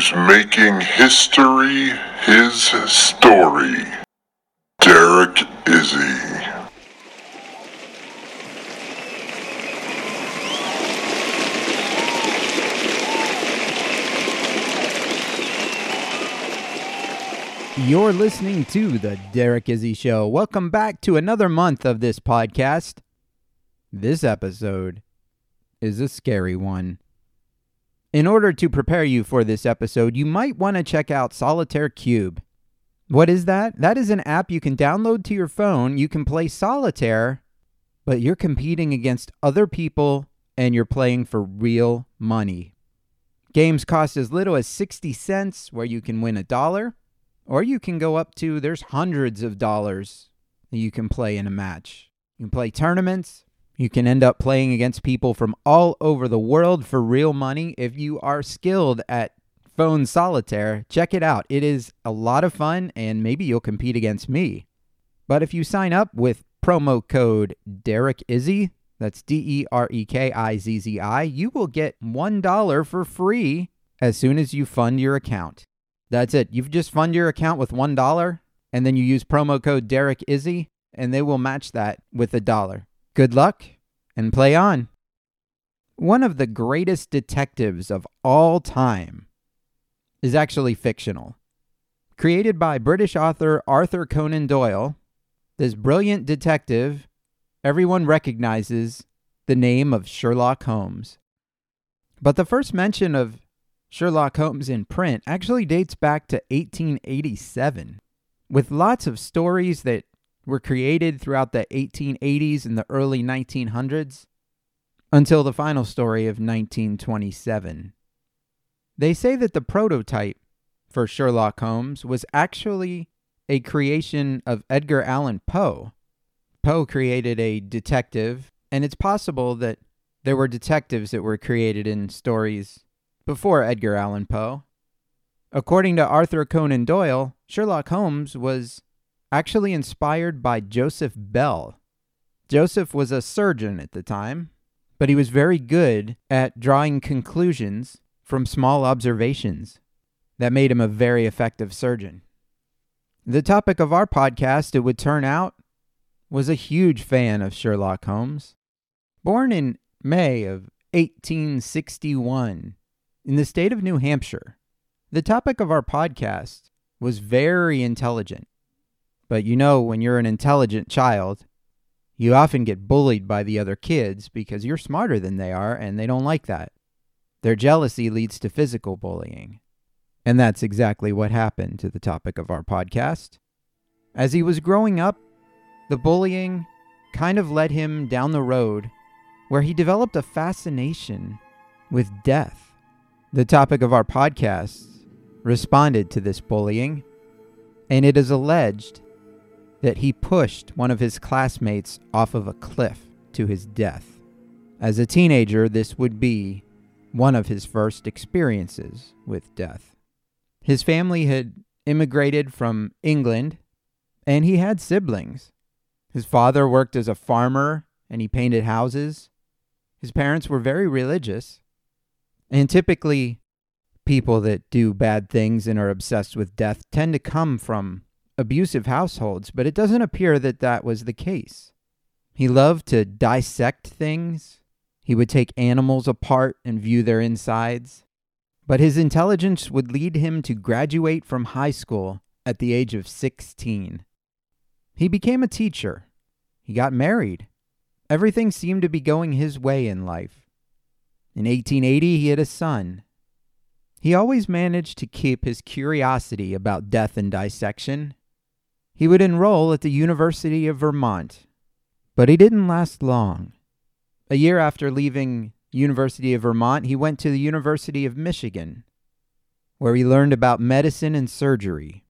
Who's making history his story, Derek Izzi. You're listening to the Derek Izzi Show. Welcome back to another month of this podcast. This episode is a scary one. In order to prepare you for this episode, you might want to check out Solitaire Cube. What is that? That is an app you can download to your phone. You can play solitaire, but you're competing against other people and you're playing for real money. Games cost as little as 60 cents, where you can win a dollar, or you can go up to there's hundreds of dollars that you can play in a match. You can play tournaments. You can end up playing against people from all over the world for real money. If you are skilled at phone solitaire, check it out. It is a lot of fun and maybe you'll compete against me. But if you sign up with promo code Derek Izzi, that's D E R E K I Z Z I, you will get $1 for free as soon as you fund your account. That's it. You've just fund your account with $1 and then you use promo code Derek Izzi and they will match that with a dollar. Good luck and play on. One of the greatest detectives of all time is actually fictional. Created by British author Arthur Conan Doyle, this brilliant detective, everyone recognizes the name of Sherlock Holmes. But the first mention of Sherlock Holmes in print actually dates back to 1887, with lots of stories that were created throughout the 1880s and the early 1900s until the final story of 1927. They say that the prototype for Sherlock Holmes was actually a creation of Edgar Allan Poe. Poe created a detective, and it's possible that there were detectives that were created in stories before Edgar Allan Poe. According to Arthur Conan Doyle, Sherlock Holmes was actually inspired by Joseph Bell. Joseph was a surgeon at the time, but he was very good at drawing conclusions from small observations. That made him a very effective surgeon. The topic of our podcast, it would turn out, was a huge fan of Sherlock Holmes. Born in May of 1861 in the state of New Hampshire, the topic of our podcast was very intelligent. But you know, when you're an intelligent child, you often get bullied by the other kids because you're smarter than they are and they don't like that. Their jealousy leads to physical bullying. And that's exactly what happened to the topic of our podcast. As he was growing up, the bullying kind of led him down the road where he developed a fascination with death. The topic of our podcast responded to this bullying, and it is alleged that he pushed one of his classmates off of a cliff to his death. As a teenager, this would be one of his first experiences with death. His family had immigrated from England, and he had siblings. His father worked as a farmer and he painted houses. His parents were very religious. And typically, people that do bad things and are obsessed with death tend to come from abusive households, but it doesn't appear that that was the case. He loved to dissect things. He would take animals apart and view their insides. But his intelligence would lead him to graduate from high school at the age of 16. He became a teacher. He got married. Everything seemed to be going his way in life. In 1880, he had a son. He always managed to keep his curiosity about death and dissection. He would enroll at the University of Vermont, but he didn't last long. A year after leaving University of Vermont, he went to the University of Michigan, where he learned about medicine and surgery.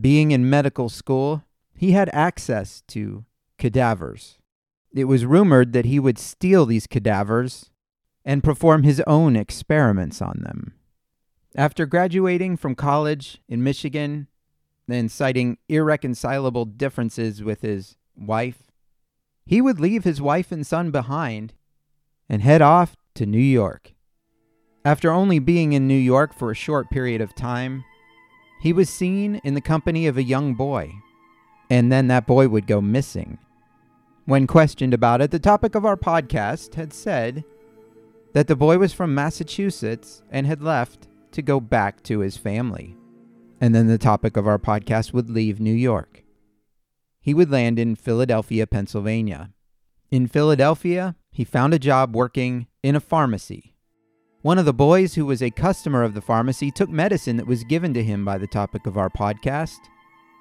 Being in medical school, he had access to cadavers. It was rumored that he would steal these cadavers and perform his own experiments on them. After graduating from college in Michigan and citing irreconcilable differences with his wife, he would leave his wife and son behind and head off to New York. After only being in New York for a short period of time, he was seen in the company of a young boy, and then that boy would go missing. When questioned about it, the topic of our podcast had said that the boy was from Massachusetts and had left to go back to his family. And then the topic of our podcast would leave New York. He would land in Philadelphia, Pennsylvania. In Philadelphia, he found a job working in a pharmacy. One of the boys who was a customer of the pharmacy took medicine that was given to him by the topic of our podcast,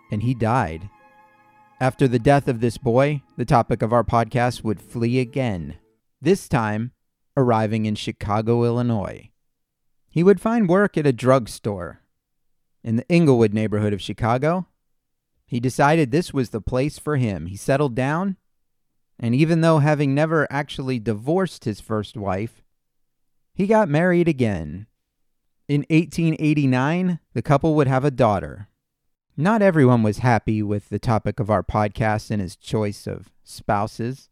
and he died. After the death of this boy, the topic of our podcast would flee again, this time arriving in Chicago, Illinois. He would find work at a drugstore in the Englewood neighborhood of Chicago. He decided this was the place for him. He settled down, and even though having never actually divorced his first wife, he got married again. In 1889, the couple would have a daughter. Not everyone was happy with the topic of our podcast and his choice of spouses.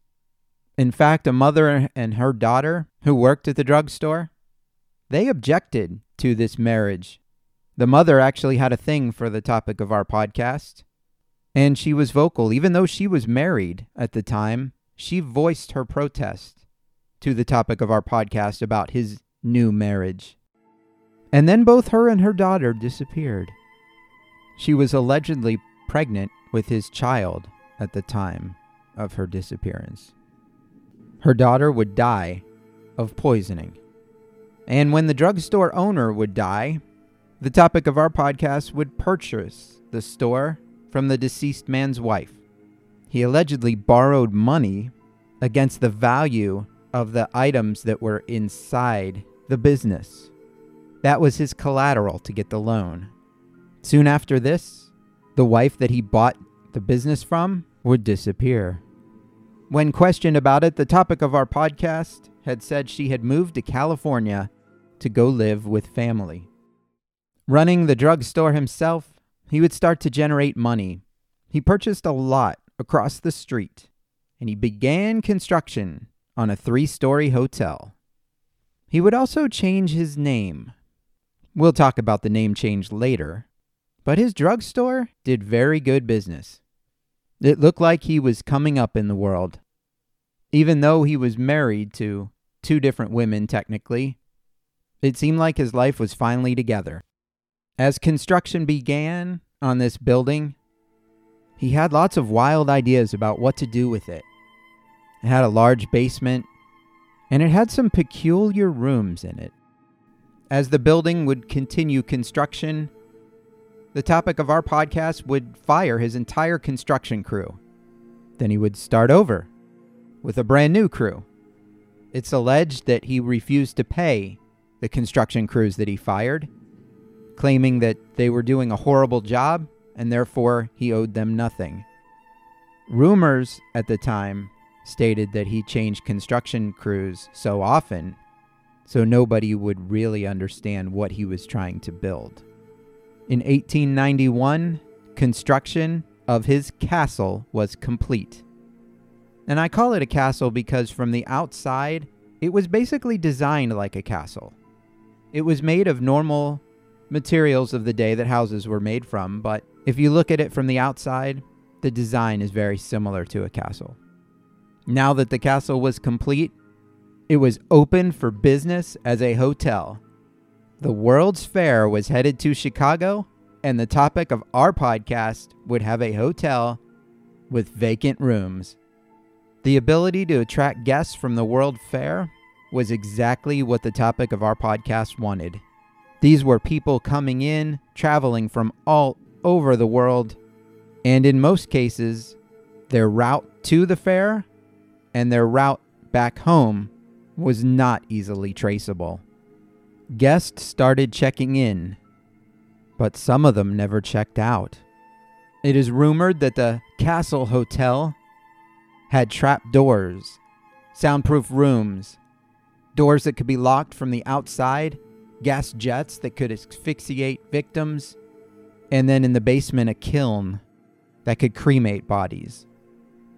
In fact, a mother and her daughter who worked at the drugstore, they objected to this marriage. The mother actually had a thing for the topic of our podcast, and she was vocal. Even though she was married at the time, she voiced her protest to the topic of our podcast about his new marriage. And then both her and her daughter disappeared. She was allegedly pregnant with his child at the time of her disappearance. Her daughter would die of poisoning. And when the drugstore owner would die, the topic of our podcast would purchase the store from the deceased man's wife. He allegedly borrowed money against the value of the items that were inside the business. That was his collateral to get the loan. Soon after this, the wife that he bought the business from would disappear. When questioned about it, the topic of our podcast had said she had moved to California to go live with family. Running the drugstore himself, he would start to generate money. He purchased a lot across the street and he began construction on a three story hotel. He would also change his name. We'll talk about the name change later, but his drugstore did very good business. It looked like he was coming up in the world. Even though he was married to two different women, technically, it seemed like his life was finally together. As construction began on this building, he had lots of wild ideas about what to do with it. It had a large basement, and it had some peculiar rooms in it. As the building would continue construction, the topic of our podcast would fire his entire construction crew. Then he would start over with a brand new crew. It's alleged that he refused to pay the construction crews that he fired, claiming that they were doing a horrible job and therefore he owed them nothing. Rumors at the time stated that he changed construction crews so often so nobody would really understand what he was trying to build. In 1891, construction of his castle was complete. And I call it a castle because from the outside, it was basically designed like a castle. It was made of normal materials of the day that houses were made from, but if you look at it from the outside, the design is very similar to a castle. Now that the castle was complete, it was open for business as a hotel. The World's Fair was headed to Chicago, and the topic of our podcast would have a hotel with vacant rooms. The ability to attract guests from the World Fair was exactly what the topic of our podcast wanted. These were people coming in, traveling from all over the world, and in most cases, their route to the fair and their route back home was not easily traceable. Guests started checking in, but some of them never checked out. It is rumored that the Castle Hotel had trap doors, soundproof rooms, doors that could be locked from the outside, gas jets that could asphyxiate victims, and then in the basement, a kiln that could cremate bodies.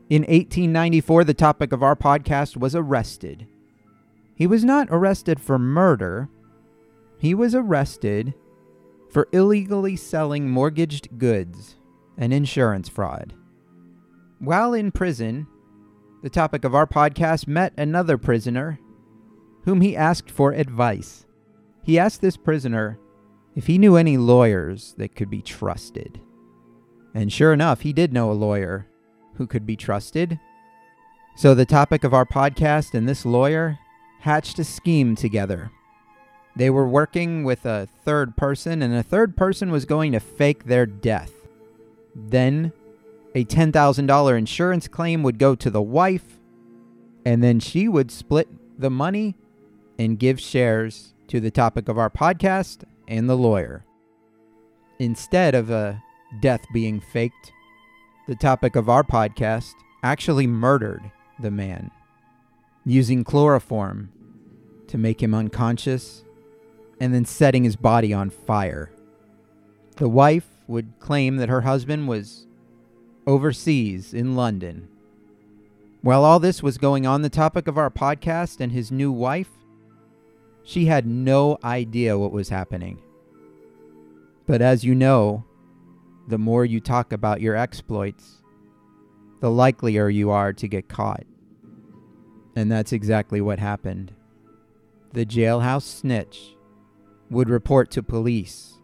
In 1894, the topic of our podcast was arrested. He was not arrested for murder, he was arrested for illegally selling mortgaged goods and insurance fraud. While in prison, the topic of our podcast met another prisoner whom he asked for advice. He asked this prisoner if he knew any lawyers that could be trusted. And sure enough, he did know a lawyer who could be trusted. So the topic of our podcast and this lawyer hatched a scheme together. They were working with a third person, and a third person was going to fake their death. Then a $10,000 insurance claim would go to the wife, and then she would split the money and give shares to the topic of our podcast and the lawyer. Instead of a death being faked, the topic of our podcast actually murdered the man using chloroform to make him unconscious and then setting his body on fire. The wife would claim that her husband was overseas in London. While all this was going on, the topic of our podcast and his new wife, she had no idea what was happening. But as you know, the more you talk about your exploits, the likelier you are to get caught. And that's exactly what happened. The jailhouse snitch would report to police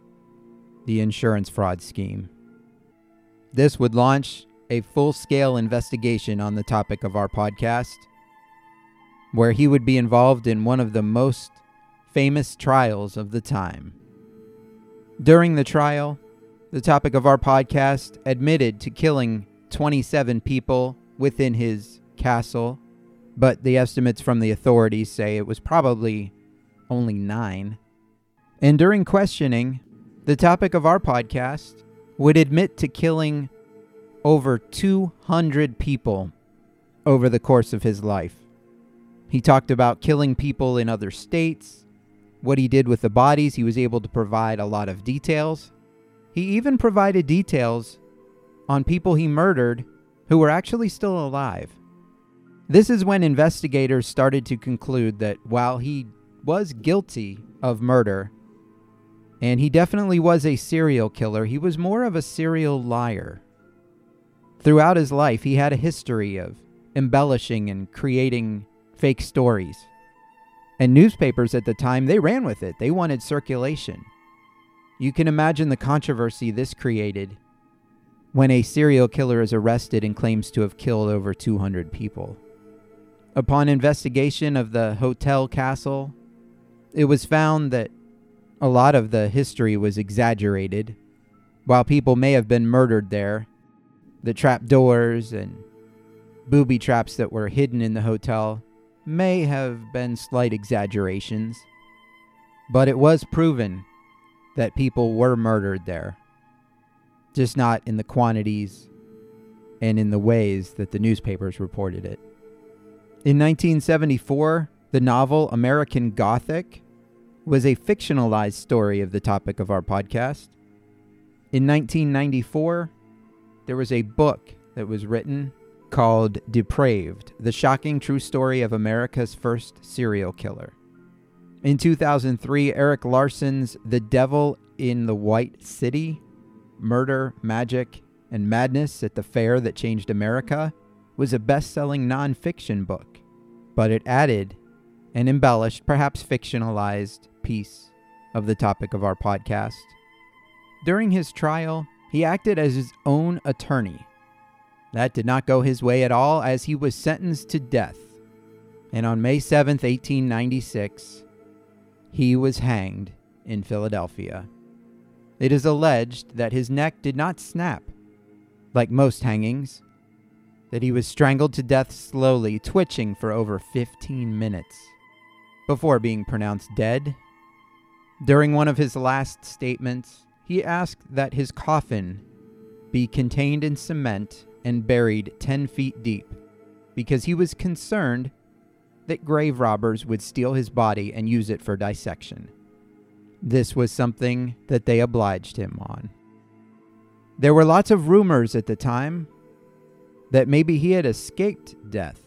the insurance fraud scheme. This would launch a full scale investigation on the topic of our podcast, where he would be involved in one of the most famous trials of the time. During the trial, the topic of our podcast admitted to killing 27 people within his castle, but the estimates from the authorities say it was probably only nine. And during questioning, the topic of our podcast would admit to killing over 200 people over the course of his life. He talked about killing people in other states, what he did with the bodies. He was able to provide a lot of details. He even provided details on people he murdered who were actually still alive. This is when investigators started to conclude that while he was guilty of murder, and he definitely was a serial killer. He was more of a serial liar. Throughout his life, he had a history of embellishing and creating fake stories. And newspapers at the time, they ran with it. They wanted circulation. You can imagine the controversy this created when a serial killer is arrested and claims to have killed over 200 people. Upon investigation of the hotel castle, it was found that a lot of the history was exaggerated. While people may have been murdered there, the trap doors and booby traps that were hidden in the hotel may have been slight exaggerations. But it was proven that people were murdered there, just not in the quantities and in the ways that the newspapers reported it. In 1974, the novel American Gothic was a fictionalized story of the topic of our podcast. In 1994, there was a book that was written called Depraved The Shocking True Story of America's First Serial Killer. In 2003, Erik Larson's The Devil in the White City Murder, Magic, and Madness at the Fair That Changed America was a best selling nonfiction book, but it added an embellished, perhaps fictionalized, piece of the topic of our podcast. During his trial, he acted as his own attorney. That did not go his way at all, as he was sentenced to death. And on May 7, 1896, he was hanged in Philadelphia. It is alleged that his neck did not snap, like most hangings, that he was strangled to death slowly, twitching for over 15 minutes. before being pronounced dead. During one of his last statements, he asked that his coffin be contained in cement and buried 10 feet deep because he was concerned that grave robbers would steal his body and use it for dissection. This was something that they obliged him on. There were lots of rumors at the time that maybe he had escaped death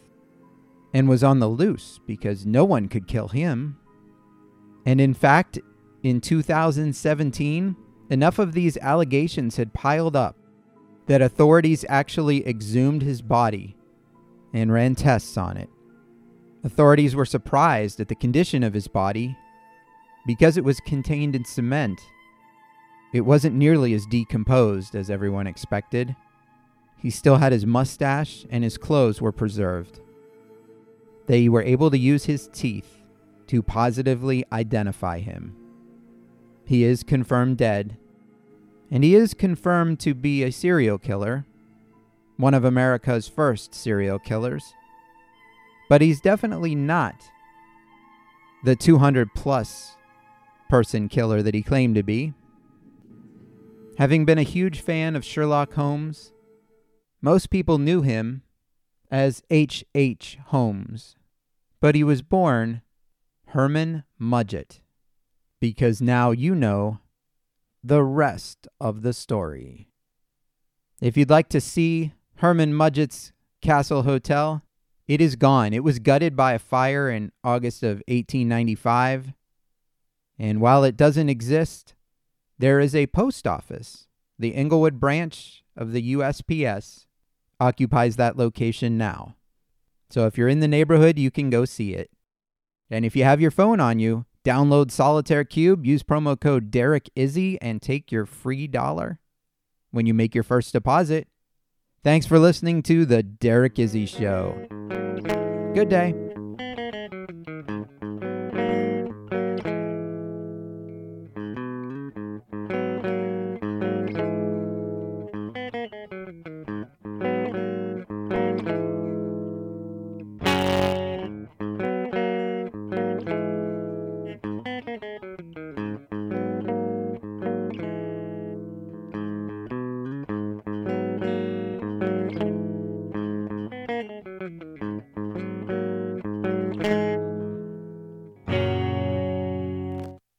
and was on the loose because no one could kill him. And in fact, in 2017, enough of these allegations had piled up that authorities actually exhumed his body and ran tests on it. Authorities were surprised at the condition of his body because it was contained in cement. It wasn't nearly as decomposed as everyone expected. He still had his mustache and his clothes were preserved. They were able to use his teeth to positively identify him. He is confirmed dead, and he is confirmed to be a serial killer, one of America's first serial killers. But he's definitely not the 200 plus person killer that he claimed to be. Having been a huge fan of Sherlock Holmes, most people knew him as H. H. Holmes, but he was born Herman Mudgett because now you know the rest of the story. If you'd like to see Herman Mudgett's Castle Hotel, it is gone. It was gutted by a fire in August of 1895. And while it doesn't exist, there is a post office. The Englewood branch of the USPS occupies that location now. So if you're in the neighborhood, you can go see it. And if you have your phone on you, download Solitaire Cube, use promo code Derek Izzi, and take your free dollar when you make your first deposit. Thanks for listening to The Derek Izzi Show. Good day.